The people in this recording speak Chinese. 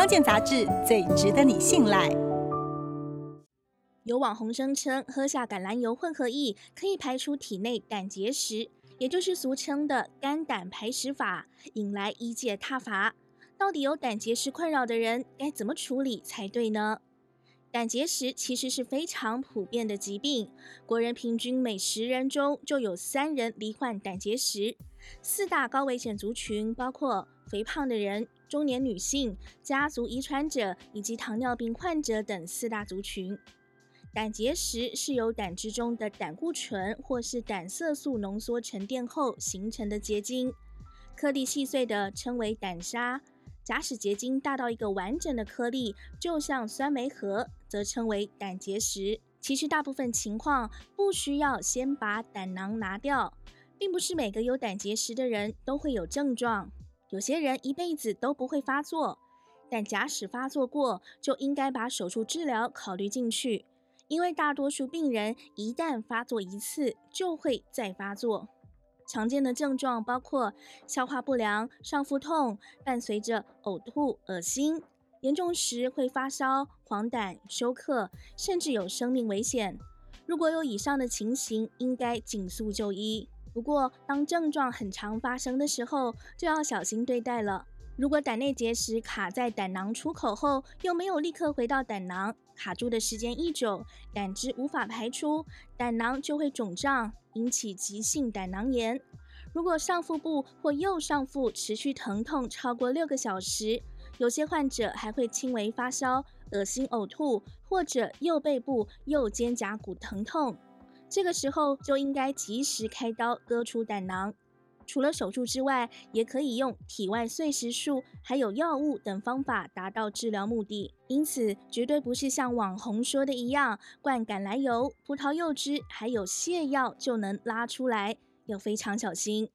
康健杂志最值得你信赖。有网红声称喝下橄榄油混合液可以排出体内胆结石，也就是俗称的肝胆排石法，引来医界挞伐。到底有胆结石困扰的人该怎么处理才对呢？胆结石其实是非常普遍的疾病，国人平均每十人中就有三人罹患胆结石。四大高危险族群包括肥胖的人、中年女性、家族遗传者以及糖尿病患者等四大族群。胆结石是由胆汁中的胆固醇或是胆色素浓缩沉淀后形成的结晶，颗粒细碎的称为胆沙。假使结晶大到一个完整的颗粒，就像酸梅核，则称为胆结石。其实大部分情况不需要先把胆囊拿掉，并不是每个有胆结石的人都会有症状，有些人一辈子都不会发作。但假使发作过，就应该把手术治疗考虑进去，因为大多数病人一旦发作一次，就会再发作。常见的症状包括消化不良、上腹痛，伴随着呕吐、恶心，严重时会发烧、黄疸、休克，甚至有生命危险。如果有以上的情形，应该尽速就医。不过，当症状很常发生的时候，就要小心对待了。如果胆内结石卡在胆囊出口后，又没有立刻回到胆囊，卡住的时间一久，胆汁无法排出，胆囊就会肿胀。引起急性胆囊炎。如果上腹部或右上腹持续疼痛超过六个小时，有些患者还会轻微发烧、恶心、呕吐，或者右背部、右肩胛骨疼痛，这个时候就应该及时开刀割出胆囊。除了手术之外，也可以用体外碎石术，还有药物等方法达到治疗目的。因此，绝对不是像网红说的一样，灌橄榄油、葡萄柚汁还有泻药就能拉出来，要非常小心。